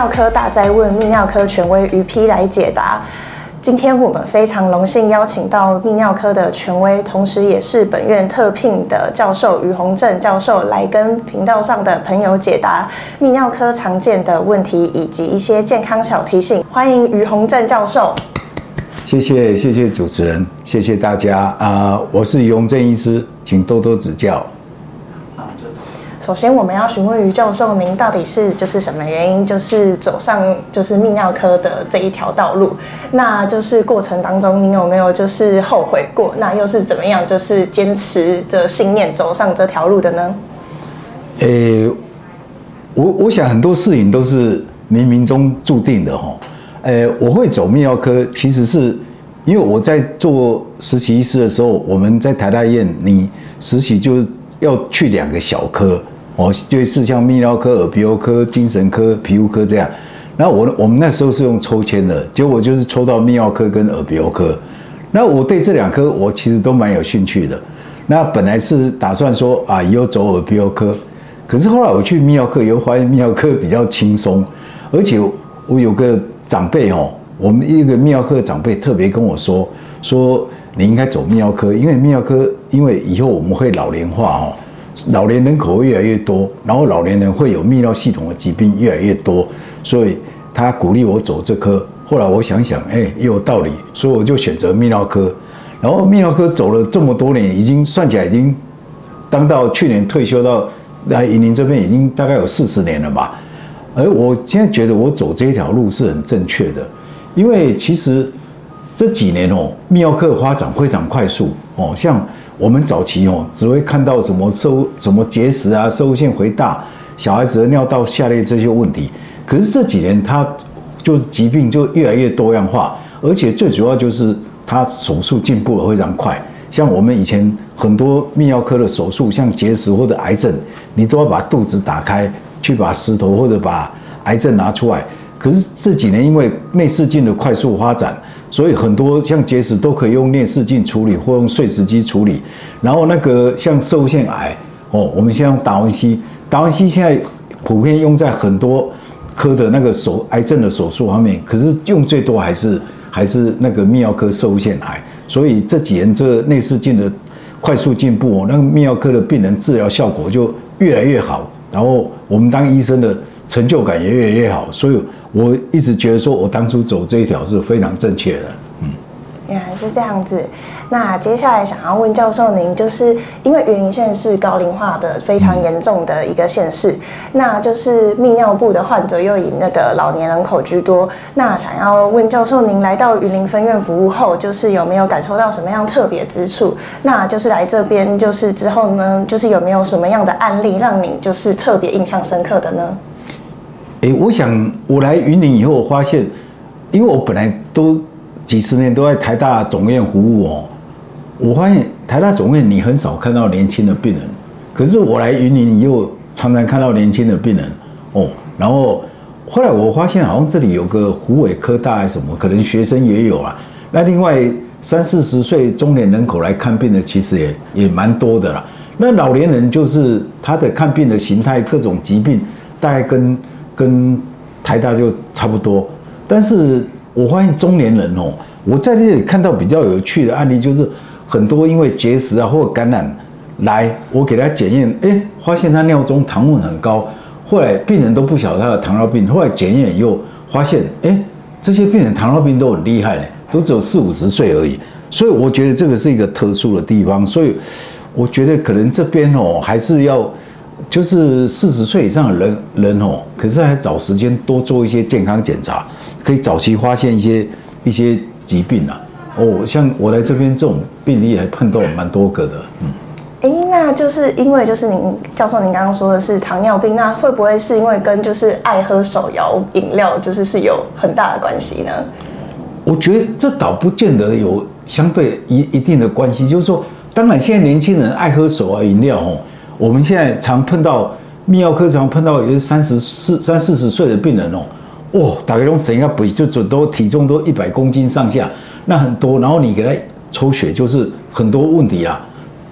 尿科大灾问，泌尿科权威于批来解答。今天我们非常荣幸邀请到泌尿科的权威，同时也是本院特聘的教授于洪正教授来跟频道上的朋友解答泌尿科常见的问题以及一些健康小提醒。欢迎于洪正教授。谢谢谢谢主持人，谢谢大家啊、我是于洪正医师，请多多指教。首先，我们要询问于教授，您到底是就是什么原因，就是走上就是泌尿科的这一条道路？那就是过程当中，您有没有就是后悔过？那又是怎么样就是坚持的信念走上这条路的呢？诶、我我想很多事情都是冥冥中注定的哈。诶、我会走泌尿科，其实是因为我在做实习医师的时候，我们在台大医院，你实习就要去两个小科。哦，就是像泌尿科、耳鼻喉科、精神科、皮肤科这样。那我我们那时候是用抽签的，结果就是抽到泌尿科跟耳鼻喉科。那我对这两科我其实都蛮有兴趣的。那本来是打算说啊，以后走耳鼻喉科，可是后来我去泌尿科以后发现泌尿科比较轻松，而且我有个长辈哦，我们一个泌尿科的长辈特别跟我说，说你应该走泌尿科，因为泌尿科因为以后我们会老年化哦。老年人口越来越多，然后老年人会有泌尿系统的疾病越来越多，所以他鼓励我走这科。后来我想想，哎，也有道理，所以我就选择泌尿科。然后泌尿科走了这么多年，已经算起来已经当到去年退休到来云林这边已经大概有四十年了吧。而我现在觉得我走这一条路是很正确的，因为其实这几年哦，泌尿科发展非常快速哦，像。我们早期哦，只会看到什么收什么结石啊、摄护腺肥大、小孩子的尿道下裂这些问题。可是这几年，它就是疾病就越来越多样化，而且最主要就是它手术进步的非常快。像我们以前很多泌尿科的手术，像结石或者癌症，你都要把肚子打开，去把石头或者把癌症拿出来。可是这几年因为内视镜的快速发展。所以很多像结石都可以用内视镜处理，或用碎石机处理。然后那个像摄护腺癌哦，我们先用达文西，达文西现在普遍用在很多科的那个手癌症的手术方面，可是用最多还是还是那个泌尿科摄护腺癌。所以这几年这内视镜的快速进步，那个泌尿科的病人治疗效果就越来越好。然后我们当医生的成就感也越来越好，所以。我一直觉得说，我当初走这一条是非常正确的。嗯，原来是这样子。那接下来想要问教授您，就是因为云林县是高龄化的非常严重的一个县市，那就是泌尿部的患者又以那个老年人口居多。那想要问教授，您来到云林分院服务后，就是有没有感受到什么样特别之处？那就是来这边就是之后呢，就是有没有什么样的案例让您就是特别印象深刻的呢？诶，我想我来云林以后，我发现，因为我本来都几十年都在台大总院服务哦，我发现台大总院你很少看到年轻的病人，可是我来云林以后，常常看到年轻的病人哦。然后后来我发现，好像这里有个虎尾科大还是什么，可能学生也有啊。那另外三四十岁中年人口来看病的，其实也也蛮多的啦。那老年人就是他的看病的形态，各种疾病大概跟。跟台大就差不多，但是我发现中年人哦，我在这里看到比较有趣的案例，就是很多因为结石啊或者感染来，我给他检验，哎，发现他尿中糖分很高，后来病人都不晓得他的糖尿病，后来检验以后发现，哎，这些病人糖尿病都很厉害嘞，都只有四五十岁而已，所以我觉得这个是一个特殊的地方，所以我觉得可能这边哦还是要。就是四十岁以上的人人哦，可是还找时间多做一些健康检查，可以早期发现一些一些疾病啊。哦，像我来这边这种病例还碰到蛮多个的，嗯。哎，那就是因为就是您教授您刚刚说的是糖尿病，那会不会是因为跟就是爱喝手摇饮料就是是有很大的关系呢？我觉得这倒不见得有相对一一定的关系，就是说，当然现在年轻人爱喝手摇饮料哦。我们现在常碰到泌尿科，常碰到有三十四、三四十岁的病人哦，哇，大概都谁要不就准都体重都一百公斤上下，那很多。然后你给他抽血，就是很多问题啦，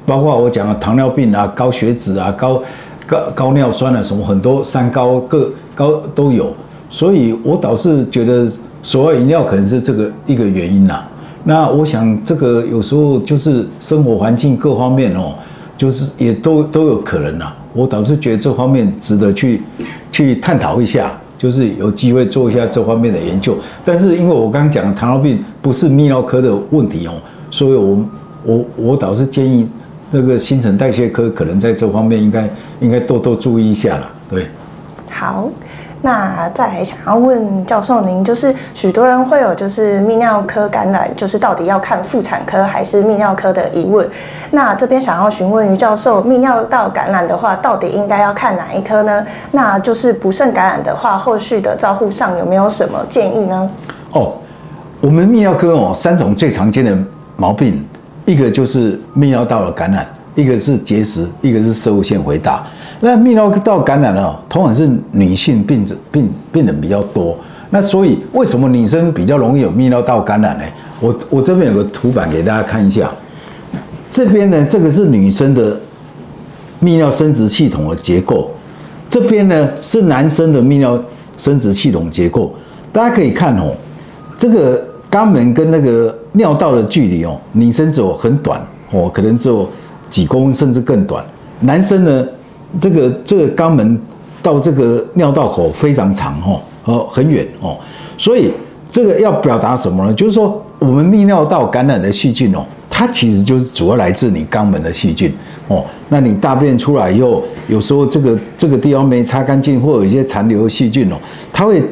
包括我讲的糖尿病啊、高血脂啊、高高高尿酸啊什么很多三高各高都有。所以我倒是觉得所谓饮料可能是这个一个原因呐。那我想这个有时候就是生活环境各方面哦，就是也都都有可能呐。我倒是觉得这方面值得去去探讨一下，就是有机会做一下这方面的研究。但是因为我刚刚讲糖尿病不是泌尿科的问题哦，所以我我我倒是建议这个新陈代谢科可能在这方面应该应该多多注意一下了。对，好。那再来想要问教授您，就是许多人会有就是泌尿科感染，就是到底要看妇产科还是泌尿科的疑问。那这边想要询问于教授，泌尿道感染的话，到底应该要看哪一科呢？那就是不慎感染的话，后续的照护上有没有什么建议呢？哦，我们泌尿科哦，三种最常见的毛病，一个就是泌尿道的感染，一个是结石，一个是摄护腺肥大。那泌尿道感染呢，通常是女性病者病病人比较多。那所以为什么女生比较容易有泌尿道感染呢？我我这边有个图板给大家看一下。这边呢，这个是女生的泌尿生殖系统的结构。这边呢是男生的泌尿生殖系统结构。大家可以看哦，这个肛门跟那个尿道的距离哦，女生只有很短哦，可能只有几公分甚至更短。男生呢？这个这个肛门到这个尿道口非常长哦，哦很远哦，所以这个要表达什么呢？就是说我们泌尿道感染的细菌哦，它其实就是主要来自你肛门的细菌哦。那你大便出来以后，有时候这个这个地方没擦干净，或有一些残留的细菌哦，它会，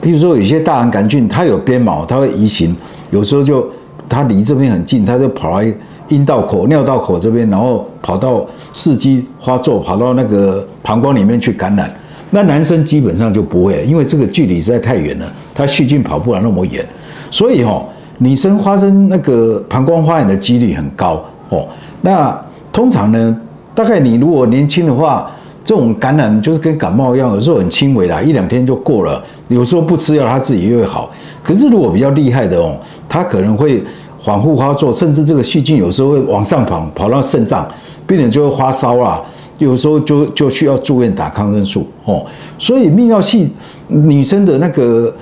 比如说有些大肠杆菌，它有鞭毛，它会移行，有时候就它离这边很近，它就跑来。阴道口、尿道口这边，然后跑到四肢发作，跑到那个膀胱里面去感染。那男生基本上就不会，因为这个距离实在太远了，他细菌跑不了那么远。所以哦，女生发生那个膀胱发炎的几率很高哦。那通常呢，大概你如果年轻的话，这种感染就是跟感冒一样，有时候很轻微啦，一两天就过了。有时候不吃药，他自己又会好。可是如果比较厉害的哦，他可能会。反复发作，甚至这个细菌有时候会往上跑，跑到肾脏，病人就会发烧啦。有时候就就需要住院打抗生素哦。所以泌尿系女生的那个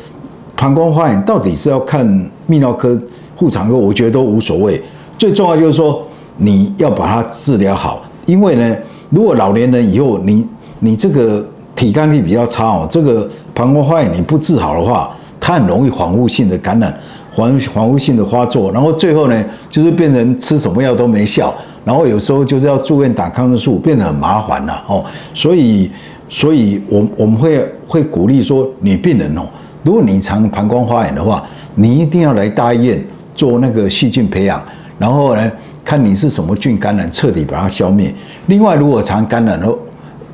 膀胱发炎，到底是要看泌尿科、妇产科，我觉得都无所谓。最重要就是说你要把它治疗好，因为呢，如果老年人以后你你这个体抗力比较差哦，这个膀胱发炎你不治好的话，它很容易反复性的感染。反反复性的发作，然后最后呢，就是变成吃什么药都没效，然后有时候就是要住院打抗生素，变得很麻烦了哦。所以，所以我我们会会鼓励说，女病人哦，如果你常膀胱发炎的话，你一定要来大医院做那个细菌培养，然后呢，看你是什么菌感染，彻底把它消灭。另外，如果常感染的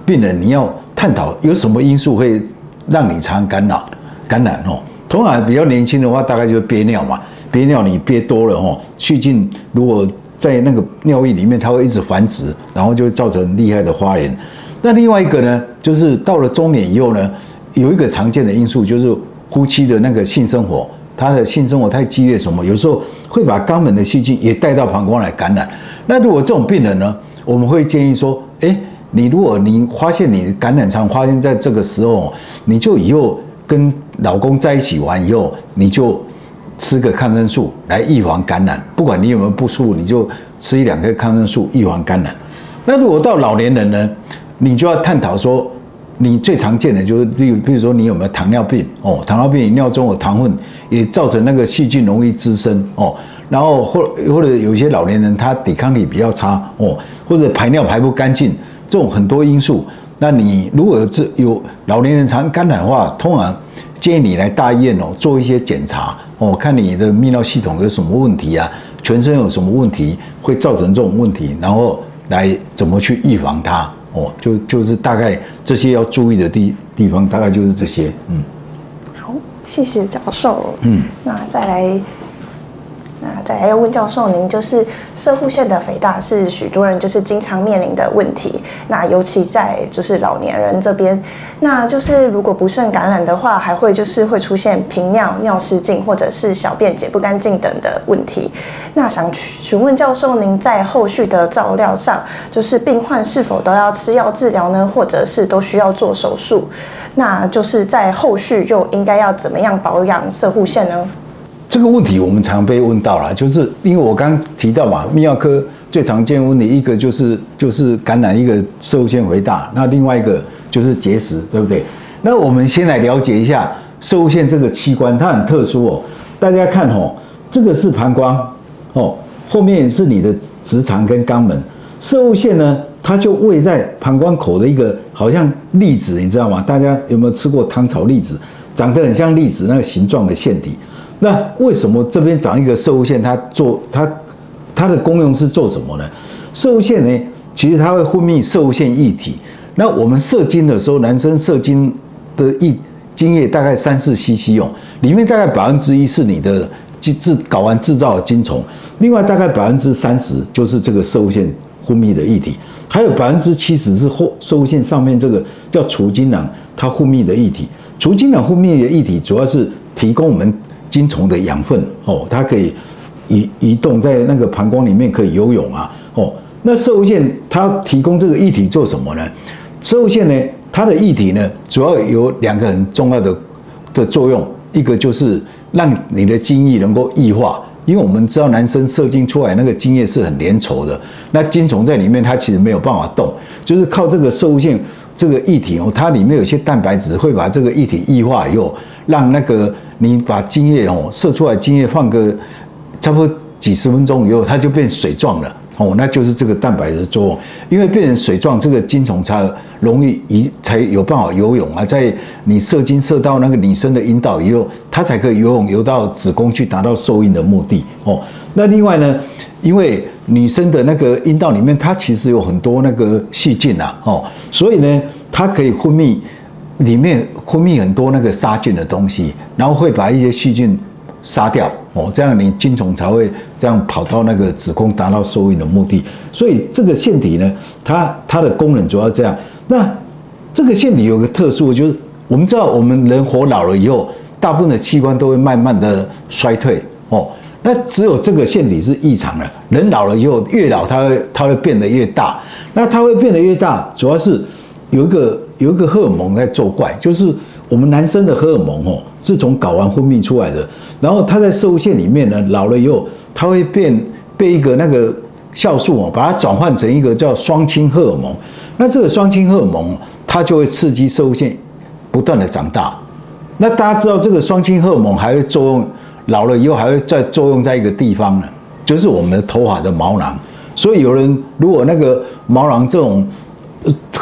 病人，你要探讨有什么因素会让你常感染感染哦。通常比较年轻的话，大概就是憋尿嘛，憋尿你憋多了哦，细菌如果在那个尿液里面，它会一直繁殖，然后就会造成厉害的发炎。那另外一个呢，就是到了中年以后呢，有一个常见的因素就是夫妻的那个性生活，他的性生活太激烈什么，有时候会把肛门的细菌也带到膀胱来感染。那如果这种病人呢，我们会建议说，诶，你如果你发现你感染常发现在这个时候，你就以后。跟老公在一起完以后，你就吃个抗生素来预防感染。不管你有没有不舒服，你就吃一两颗抗生素预防感染。那如果到老年人呢，你就要探讨说，你最常见的就是，例如，比如说你有没有糖尿病哦？糖尿病尿中有糖分，也造成那个细菌容易滋生哦。然后或或者有些老年人他抵抗力比较差哦，或者排尿排不干净，这种很多因素。那你如果有这有老年人常感染的话，通常建议你来大医院哦，做一些检查哦，看你的泌尿系统有什么问题啊，全身有什么问题会造成这种问题，然后来怎么去预防它哦，就就是大概这些要注意的地地方，大概就是这些。嗯，好，谢谢教授。嗯，那再来。那再来要问教授，您就是射护腺的肥大是许多人就是经常面临的问题，那尤其在就是老年人这边，那就是如果不慎感染的话，还会就是会出现频尿、尿失禁或者是小便解不干净等的问题。那想询问教授，您在后续的照料上，就是病患是否都要吃药治疗呢，或者是都需要做手术？那就是在后续又应该要怎么样保养射护腺呢？这个问题我们常被问到了，就是因为我刚提到嘛，泌尿科最常见问题一个就是就是感染一个摄护腺肥大，那另外一个就是结石，对不对？那我们先来了解一下摄护腺这个器官，它很特殊哦。大家看哦，这个是膀胱哦，后面是你的直肠跟肛门。摄护腺呢，它就位在膀胱口的一个好像栗子，你知道吗？大家有没有吃过糖炒栗子？长得很像栗子那个形状的腺体。那为什么这边长一个射护腺？它做它它的功用是做什么呢？射护腺呢，其实它会分泌射护腺液体。那我们射精的时候，男生射精的液精液大概三四 cc 用，里面大概百分之一是你的制制睾丸制造的精虫，另外大概百分之三十就是这个射护腺分泌的液体，还有百分之七十是后摄护腺上面这个叫除精囊它分泌的液体。除精囊分泌的液体主要是提供我们。精虫的养分哦，它可以移移动在那个膀胱里面，可以游泳啊哦。那摄护腺它提供这个液体做什么呢？摄护腺呢，它的液体呢，主要有两个很重要的的作用，一个就是让你的精液能够液化，因为我们知道男生射精出来那个精液是很粘稠的，那精虫在里面它其实没有办法动，就是靠这个摄护腺这个液体哦，它里面有些蛋白质会把这个液体液化以后，让那个。你把精液哦射出来，精液放个差不多几十分钟以后，它就变水状了哦，那就是这个蛋白的作用。因为变成水状，这个精虫才容易移，才有办法游泳啊。在你射精射到那个女生的阴道以后，它才可以游泳游到子宫去达到受孕的目的哦。那另外呢，因为女生的那个阴道里面，它其实有很多那个细菌啊哦，所以呢，它可以分泌。里面分泌很多那个杀菌的东西，然后会把一些细菌杀掉哦，这样你精虫才会这样跑到那个子宫达到受孕的目的。所以这个腺体呢，它它的功能主要这样。那这个腺体有个特殊，就是我们知道我们人活老了以后，大部分的器官都会慢慢的衰退哦。那只有这个腺体是异常的。人老了以后，越老它会它会变得越大。那它会变得越大，主要是有一个。有一个荷尔蒙在作怪，就是我们男生的荷尔蒙哦，是从睾丸分泌出来的。然后它在摄护腺里面呢，老了以后，它会变被一个那个酵素哦，把它转换成一个叫双氢荷尔蒙。那这个双氢荷尔蒙，它就会刺激摄护腺不断的长大。那大家知道这个双氢荷尔蒙还会作用，老了以后还会再作用在一个地方呢，就是我们的头发的毛囊。所以有人如果那个毛囊这种。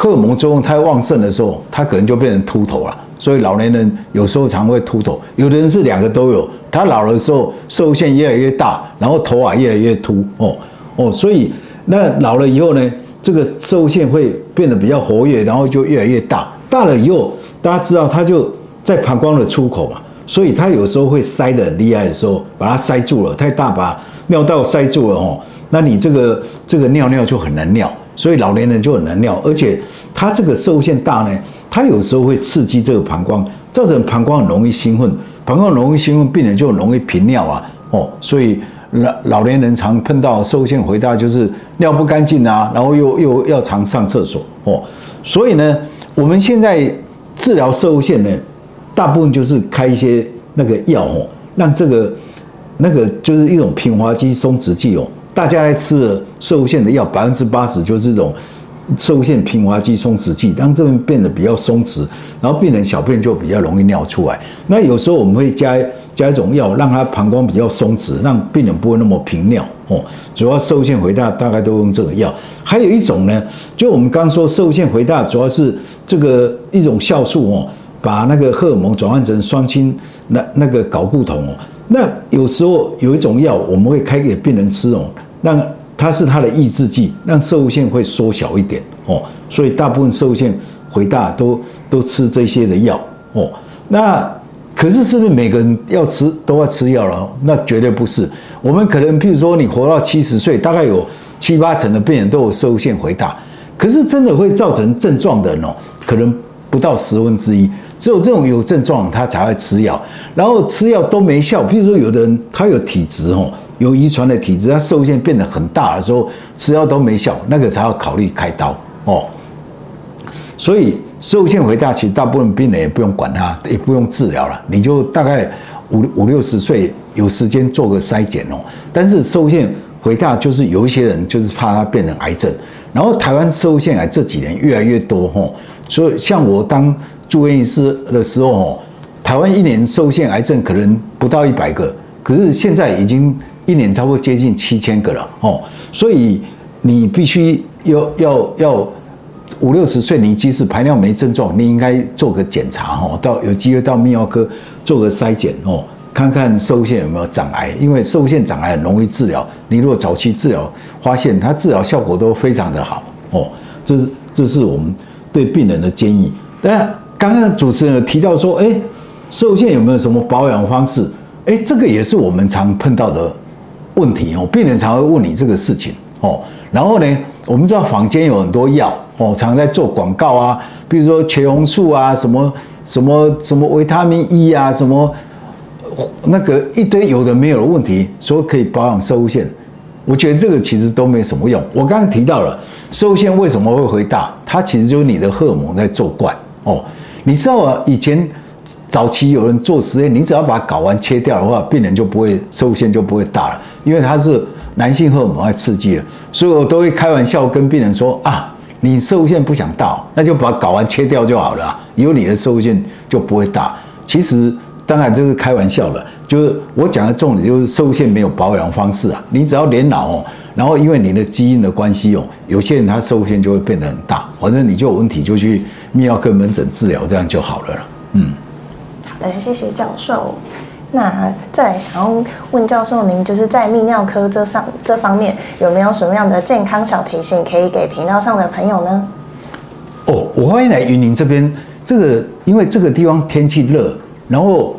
荷尔蒙作用太旺盛的时候，他可能就变成秃头了。所以老年人有时候常会秃头，有的人是两个都有。他老的时候，摄护腺越来越大，然后头发越来越秃。哦哦，所以那老了以后呢，这个摄护腺会变得比较活跃，然后就越来越大。大了以后，大家知道它就在膀胱的出口嘛，所以它有时候会塞得很厉害的时候，把它塞住了，太大把尿道塞住了哦。那你这个这个尿尿就很难尿。所以老年人就很难尿，而且他这个摄护腺大呢，他有时候会刺激这个膀胱，造成膀胱很容易兴奋，膀胱容易兴奋，病人就很容易频尿啊，哦，所以老老年人常碰到摄护腺肥大，就是尿不干净啊，然后又又要常上厕所哦，所以呢，我们现在治疗摄护腺呢，大部分就是开一些那个药哦，让这个那个就是一种平滑肌松弛剂哦。大家在吃的摄护腺的药，百分之八十就是这种摄护腺平滑肌松弛剂，让这边变得比较松弛，然后病人小便就比较容易尿出来。那有时候我们会加加一种药，让它膀胱比较松弛，让病人不会那么频尿哦。主要摄护腺肥大大概都用这个药。还有一种呢，就我们刚说摄护腺肥大，主要是这个一种酵素哦，把那个荷尔蒙转换成双氢那那个睾固酮哦。那有时候有一种药，我们会开给病人吃哦。让它是它的抑制剂，让摄护腺会缩小一点哦，所以大部分摄护腺肥大都都吃这些的药哦。那可是是不是每个人要吃都要吃药了？那绝对不是。我们可能譬如说你活到七十岁，大概有七八成的病人都有摄护腺回大，可是真的会造成症状的人哦，可能不到十分之一。只有这种有症状，他才会吃药，然后吃药都没效。譬如说有的人他有体质哦，有遗传的体质，他摄护腺变得很大的时候，吃药都没效，那个才要考虑开刀哦。所以摄护腺回大，其实大部分病人也不用管它，也不用治疗了，你就大概五五六十岁有时间做个筛检哦。但是摄护腺回大就是有一些人就是怕它变成癌症，然后台湾摄护腺癌这几年越来越多哦，所以像我当住院医师的时候哦，台湾一年受限癌症可能不到一百个，可是现在已经一年差不多接近七千个了哦，所以你必须要要要。五六十岁，你即使排尿没症状，你应该做个检查哦，到有机会到泌尿科做个筛检哦，看看受限有没有长癌，因为摄护腺长癌很容易治疗，你如果早期治疗，发现它治疗效果都非常的好哦，这是这是我们对病人的建议。那刚刚主持人有提到说，哎，护腺有没有什么保养方式？哎，这个也是我们常碰到的问题哦，病人常会问你这个事情哦，然后呢，我们知道坊间有很多药。哦，常在做广告啊，比如说茄红素啊，什么什么什么维他命 E 啊，什么那个一堆有的没有的问题，说可以保养摄护腺，我觉得这个其实都没什么用。我刚刚提到了摄护腺为什么会回大，它其实就是你的荷尔蒙在作怪哦。你知道啊，以前早期有人做实验，你只要把睾丸切掉的话，病人就不会受限就不会大了，因为它是男性荷尔蒙在刺激的，所以我都会开玩笑跟病人说啊。你受限不想大，那就把睾丸切掉就好了，以后你的受限就不会大。其实当然这是开玩笑的，就是我讲的重点就是受限没有保养方式啊。你只要年老哦，然后因为你的基因的关系哦，有些人他受限就会变得很大，反正你就有问题就去泌尿科门诊治疗，这样就好了。嗯，的，谢谢教授。那再来想要问教授，您就是在泌尿科这上这方面有没有什么样的健康小提醒可以给频道上的朋友呢？哦，我欢迎来云林这边，这个因为这个地方天气热，然后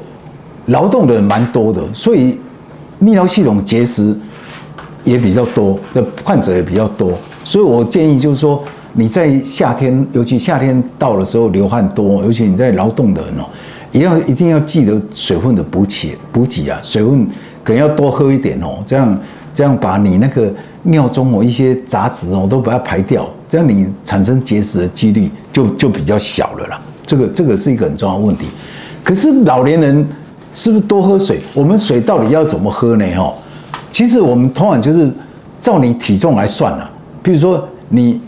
劳动的人蛮多的，所以泌尿系统结石也比较多，的患者也比较多，所以我建议就是说你在夏天，尤其夏天到的时候流汗多，尤其你在劳动的人哦。也要一定要记得水分的补给补给啊，水分可能要多喝一点哦，这样这样把你那个尿中哦一些杂质哦都把它排掉，这样你产生结石的几率就就比较小了啦。这个这个是一个很重要的问题。可是老年人是不是多喝水？我们水到底要怎么喝呢？哈，其实我们通常就是照你体重来算了。比如说你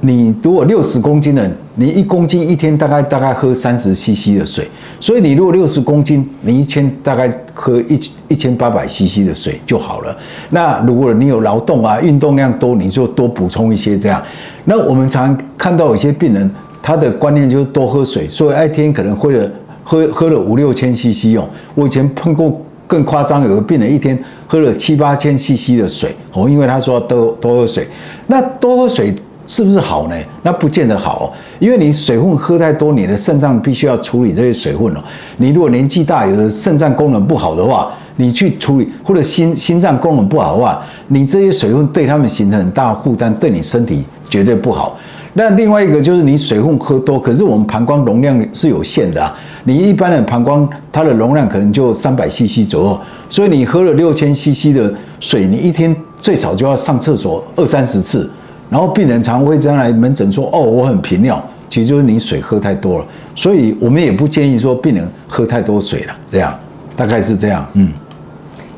你如果六十公斤的。你一公斤一天大概大概喝三十 CC 的水，所以你如果六十公斤，你一天大概喝一一千八百 CC 的水就好了。那如果你有劳动啊，运动量多，你就多补充一些这样。那我们常看到有些病人，他的观念就是多喝水，所以一天可能喝了喝喝了五六千 CC 哦。我以前碰过更夸张，有个病人一天喝了七八千 CC 的水哦，因为他说多多喝水，那多喝水。是不是好呢？那不见得好哦，因为你水分喝太多，你的肾脏必须要处理这些水分哦。你如果年纪大，有的肾脏功能不好的话，你去处理，或者心心脏功能不好的话，你这些水分对他们形成很大负担，对你身体绝对不好。那另外一个就是你水分喝多，可是我们膀胱容量是有限的啊。你一般的膀胱它的容量可能就三百 CC 左右，所以你喝了六千 CC 的水，你一天最少就要上厕所二三十次。然后病人常会这样来门诊说：“哦，我很频尿，其实就是你水喝太多了。”所以我们也不建议说病人喝太多水了。这样大概是这样。嗯。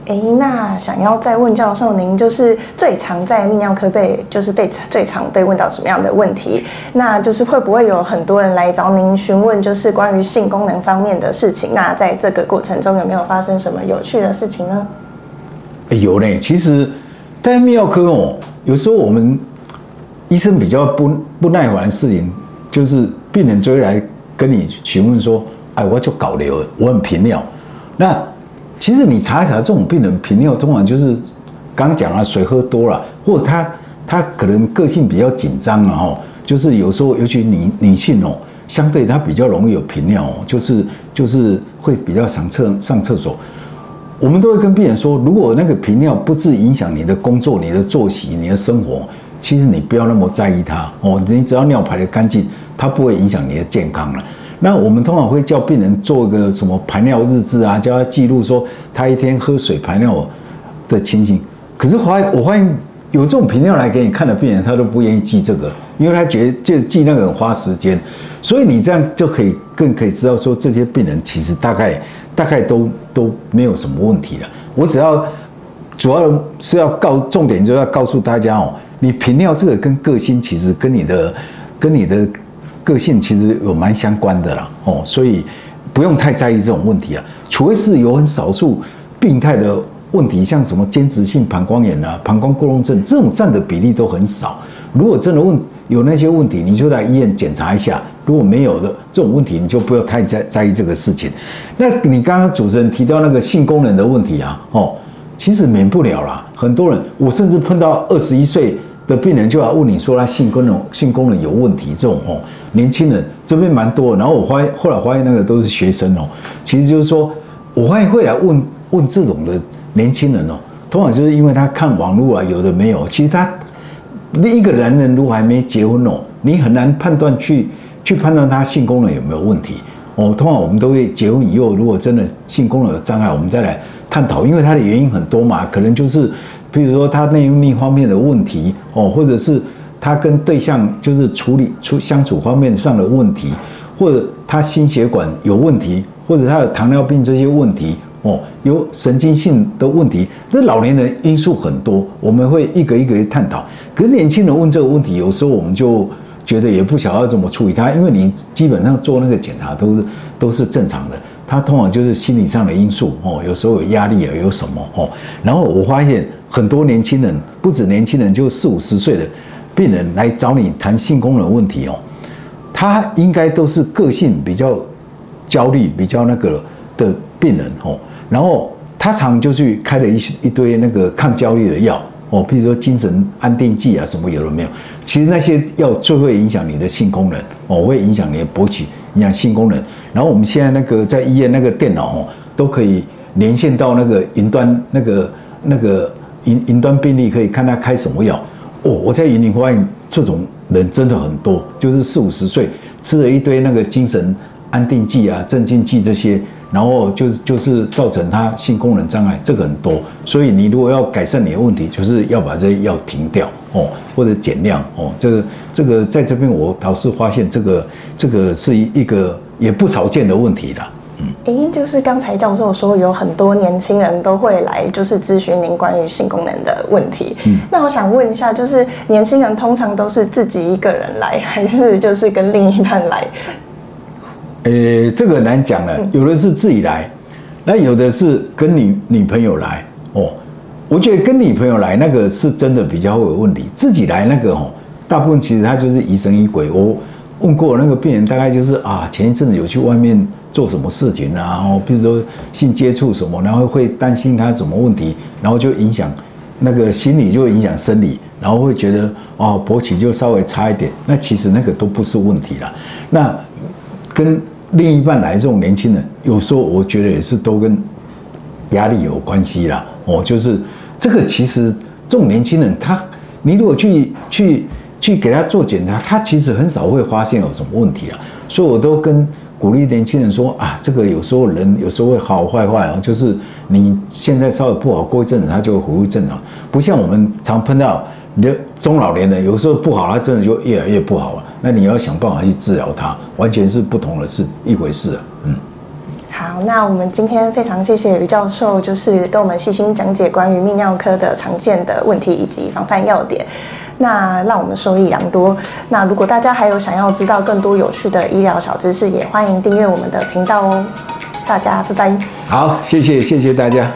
哎，那想要再问教授，您就是最常在泌尿科被就是被最常被问到什么样的问题？那就是会不会有很多人来找您询问，就是关于性功能方面的事情？那在这个过程中有没有发生什么有趣的事情呢？有嘞，其实在泌尿科哦，有时候我们。医生比较不不耐烦的事情，就是病人追来跟你询问说：“哎，我就搞流，我很频尿。”那其实你查一查，这种病人频尿通常就是刚刚讲了水喝多了，或者他他可能个性比较紧张啊，吼，就是有时候尤其女女性哦，相对她比较容易有频尿，就是就是会比较想厕上厕所。我们都会跟病人说，如果那个频尿不致影响你的工作、你的作息、你的生活，其实你不要那么在意它哦。你只要尿排得干净，它不会影响你的健康了。那我们通常会叫病人做一个什么排尿日志啊，叫他记录说他一天喝水排尿的情形。可是发我发现有这种频尿来给你看的病人，他都不愿意记这个，因为他觉得就记那个很花时间。所以你这样就可以更可以知道说，这些病人其实大概大概都都没有什么问题了。我只要主要是要告重点，就要告诉大家哦，你频尿这个跟个性其实跟你的跟你的。个性其实有蛮相关的啦，哦，所以不用太在意这种问题啊，除非是有很少数病态的问题，像什么间质性膀胱炎啊、膀胱过动症这种占的比例都很少。如果真的问有那些问题，你就在医院检查一下。如果没有的这种问题，你就不要太在在意这个事情。那你刚刚主持人提到那个性功能的问题啊，哦，其实免不了啦。很多人，我甚至碰到二十一岁的病人就要问你说他性功能性功能有问题，这种哦。年轻人这边蛮多，然后我发现后来发现那个都是学生哦，其实就是说，我发现会来问问这种的年轻人哦，通常就是因为他看网络啊，有的没有，其实他另一个男人如果还没结婚哦，你很难判断去去判断他性功能有没有问题哦。通常我们都会结婚以后，如果真的性功能有障碍，我们再来探讨，因为他的原因很多嘛，可能就是比如说他内分泌方面的问题哦，或者是。他跟对象就是处理处相处方面上的问题，或者他心血管有问题，或者他有糖尿病这些问题哦，有神经性的问题。那老年人因素很多，我们会一个一个去探讨。可是年轻人问这个问题，有时候我们就觉得也不晓得怎么处理他，因为你基本上做那个检查都是都是正常的，他通常就是心理上的因素哦，有时候有压力啊，有什么哦。然后我发现很多年轻人，不止年轻人，就四五十岁的。病人来找你谈性功能问题哦，他应该都是个性比较焦虑、比较那个的病人哦。然后他常就去开了一一堆那个抗焦虑的药哦，比如说精神安定剂啊什么有了没有？其实那些药最会影响你的性功能哦，会影响你的勃起，影响性功能。然后我们现在那个在医院那个电脑哦，都可以连线到那个云端那个那个云云端病例，可以看他开什么药。哦，我在云林发现这种人真的很多，就是四五十岁吃了一堆那个精神安定剂啊、镇静剂这些，然后就是就是造成他性功能障碍，这个很多。所以你如果要改善你的问题，就是要把这些药停掉哦，或者减量哦。这个这个在这边我倒是发现这个这个是一一个也不少见的问题了。诶，就是刚才教授说有很多年轻人都会来，就是咨询您关于性功能的问题。嗯，那我想问一下，就是年轻人通常都是自己一个人来，还是就是跟另一半来？呃，这个很难讲了，有的是自己来，那有的是跟女女朋友来。哦，我觉得跟女朋友来那个是真的比较会有问题，自己来那个哦，大部分其实他就是疑神疑鬼。我问过那个病人，大概就是啊，前一阵子有去外面。做什么事情啊？然后比如说性接触什么，然后会担心他什么问题，然后就影响那个心理，就影响生理，然后会觉得哦勃起就稍微差一点。那其实那个都不是问题了。那跟另一半来这种年轻人，有时候我觉得也是都跟压力有关系啦。哦，就是这个其实这种年轻人，他你如果去去去给他做检查，他其实很少会发现有什么问题啊。所以我都跟。鼓励年轻人说啊，这个有时候人有时候会好坏坏啊，就是你现在稍微不好，过一阵子他就会回复正常，不像我们常碰到的中老年人，有时候不好，他真的就越来越不好了。那你要想办法去治疗他，完全是不同的事一回事啊。嗯，好，那我们今天非常谢谢于教授，就是跟我们细心讲解关于泌尿科的常见的问题以及防范要点。那让我们受益良多。那如果大家还有想要知道更多有趣的医疗小知识，也欢迎订阅我们的频道哦。大家拜拜。好，谢谢谢谢大家。